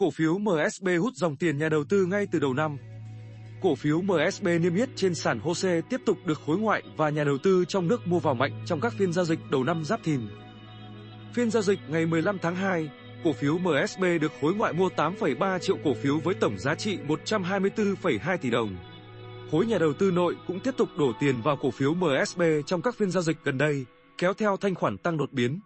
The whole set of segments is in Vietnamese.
Cổ phiếu MSB hút dòng tiền nhà đầu tư ngay từ đầu năm. Cổ phiếu MSB niêm yết trên sàn HOSE tiếp tục được khối ngoại và nhà đầu tư trong nước mua vào mạnh trong các phiên giao dịch đầu năm Giáp Thìn. Phiên giao dịch ngày 15 tháng 2, cổ phiếu MSB được khối ngoại mua 8,3 triệu cổ phiếu với tổng giá trị 124,2 tỷ đồng. Khối nhà đầu tư nội cũng tiếp tục đổ tiền vào cổ phiếu MSB trong các phiên giao dịch gần đây, kéo theo thanh khoản tăng đột biến.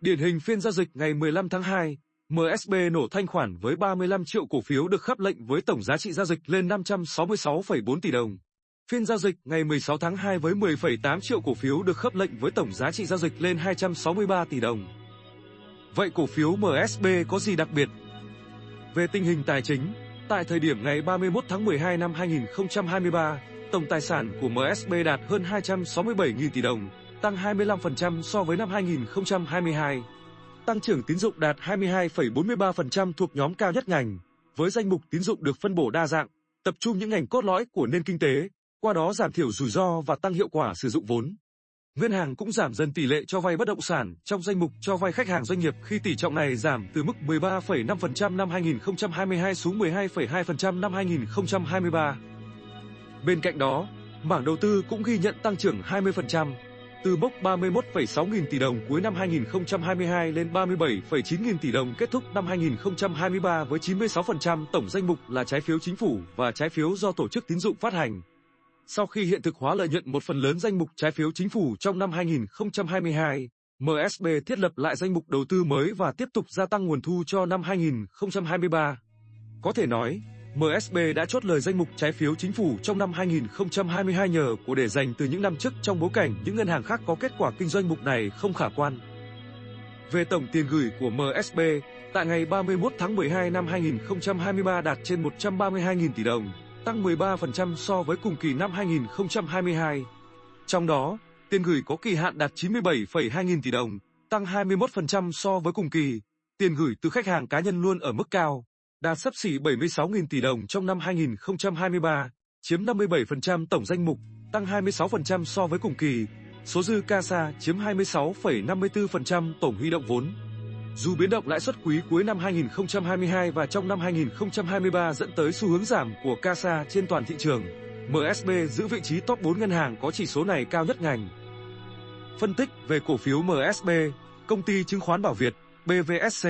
Điển hình phiên giao dịch ngày 15 tháng 2, MSB nổ thanh khoản với 35 triệu cổ phiếu được khớp lệnh với tổng giá trị giao dịch lên 566,4 tỷ đồng. Phiên giao dịch ngày 16 tháng 2 với 10,8 triệu cổ phiếu được khớp lệnh với tổng giá trị giao dịch lên 263 tỷ đồng. Vậy cổ phiếu MSB có gì đặc biệt? Về tình hình tài chính, tại thời điểm ngày 31 tháng 12 năm 2023, tổng tài sản của MSB đạt hơn 267.000 tỷ đồng, tăng 25% so với năm 2022. Tăng trưởng tín dụng đạt 22,43% thuộc nhóm cao nhất ngành, với danh mục tín dụng được phân bổ đa dạng, tập trung những ngành cốt lõi của nền kinh tế, qua đó giảm thiểu rủi ro và tăng hiệu quả sử dụng vốn. Ngân hàng cũng giảm dần tỷ lệ cho vay bất động sản trong danh mục cho vay khách hàng doanh nghiệp khi tỷ trọng này giảm từ mức 13,5% năm 2022 xuống 12,2% năm 2023. Bên cạnh đó, mảng đầu tư cũng ghi nhận tăng trưởng 20%, từ mốc 31,6 nghìn tỷ đồng cuối năm 2022 lên 37,9 nghìn tỷ đồng kết thúc năm 2023 với 96% tổng danh mục là trái phiếu chính phủ và trái phiếu do tổ chức tín dụng phát hành. Sau khi hiện thực hóa lợi nhuận một phần lớn danh mục trái phiếu chính phủ trong năm 2022, MSB thiết lập lại danh mục đầu tư mới và tiếp tục gia tăng nguồn thu cho năm 2023. Có thể nói, MSB đã chốt lời danh mục trái phiếu chính phủ trong năm 2022 nhờ của để dành từ những năm trước trong bối cảnh những ngân hàng khác có kết quả kinh doanh mục này không khả quan. Về tổng tiền gửi của MSB, tại ngày 31 tháng 12 năm 2023 đạt trên 132.000 tỷ đồng, tăng 13% so với cùng kỳ năm 2022. Trong đó, tiền gửi có kỳ hạn đạt 97,2 nghìn tỷ đồng, tăng 21% so với cùng kỳ. Tiền gửi từ khách hàng cá nhân luôn ở mức cao, đạt sấp xỉ 76.000 tỷ đồng trong năm 2023, chiếm 57% tổng danh mục, tăng 26% so với cùng kỳ. Số dư CASA chiếm 26,54% tổng huy động vốn. Dù biến động lãi suất quý cuối năm 2022 và trong năm 2023 dẫn tới xu hướng giảm của CASA trên toàn thị trường, MSB giữ vị trí top 4 ngân hàng có chỉ số này cao nhất ngành. Phân tích về cổ phiếu MSB, công ty chứng khoán Bảo Việt, BVSC,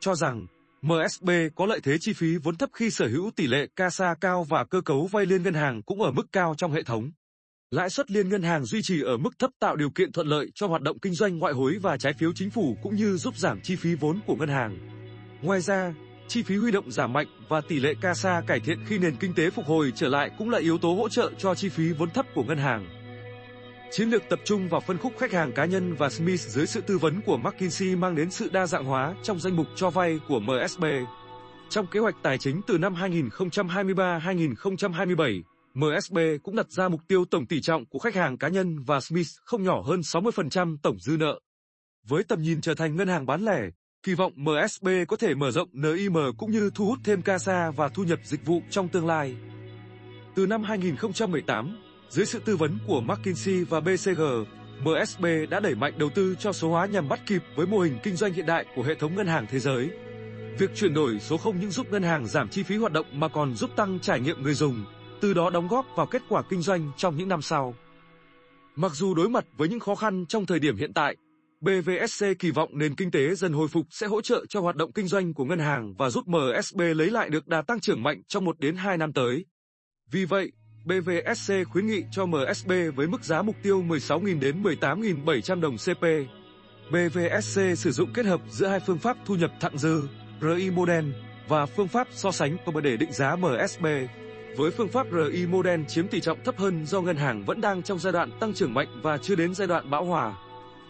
cho rằng MSB có lợi thế chi phí vốn thấp khi sở hữu tỷ lệ CASA cao và cơ cấu vay liên ngân hàng cũng ở mức cao trong hệ thống. Lãi suất liên ngân hàng duy trì ở mức thấp tạo điều kiện thuận lợi cho hoạt động kinh doanh ngoại hối và trái phiếu chính phủ cũng như giúp giảm chi phí vốn của ngân hàng. Ngoài ra, chi phí huy động giảm mạnh và tỷ lệ CASA cải thiện khi nền kinh tế phục hồi trở lại cũng là yếu tố hỗ trợ cho chi phí vốn thấp của ngân hàng. Chiến lược tập trung vào phân khúc khách hàng cá nhân và Smith dưới sự tư vấn của McKinsey mang đến sự đa dạng hóa trong danh mục cho vay của MSB. Trong kế hoạch tài chính từ năm 2023-2027, MSB cũng đặt ra mục tiêu tổng tỷ trọng của khách hàng cá nhân và Smith không nhỏ hơn 60% tổng dư nợ. Với tầm nhìn trở thành ngân hàng bán lẻ, kỳ vọng MSB có thể mở rộng NIM cũng như thu hút thêm CASA và thu nhập dịch vụ trong tương lai. Từ năm 2018, dưới sự tư vấn của McKinsey và BCG, MSB đã đẩy mạnh đầu tư cho số hóa nhằm bắt kịp với mô hình kinh doanh hiện đại của hệ thống ngân hàng thế giới. Việc chuyển đổi số không những giúp ngân hàng giảm chi phí hoạt động mà còn giúp tăng trải nghiệm người dùng, từ đó đóng góp vào kết quả kinh doanh trong những năm sau. Mặc dù đối mặt với những khó khăn trong thời điểm hiện tại, BVSC kỳ vọng nền kinh tế dần hồi phục sẽ hỗ trợ cho hoạt động kinh doanh của ngân hàng và giúp MSB lấy lại được đà tăng trưởng mạnh trong 1 đến 2 năm tới. Vì vậy, BVSC khuyến nghị cho MSB với mức giá mục tiêu 16.000 đến 18.700 đồng CP. BVSC sử dụng kết hợp giữa hai phương pháp thu nhập thặng dư, RI model và phương pháp so sánh để định giá MSB. Với phương pháp RI model chiếm tỷ trọng thấp hơn do ngân hàng vẫn đang trong giai đoạn tăng trưởng mạnh và chưa đến giai đoạn bão hòa.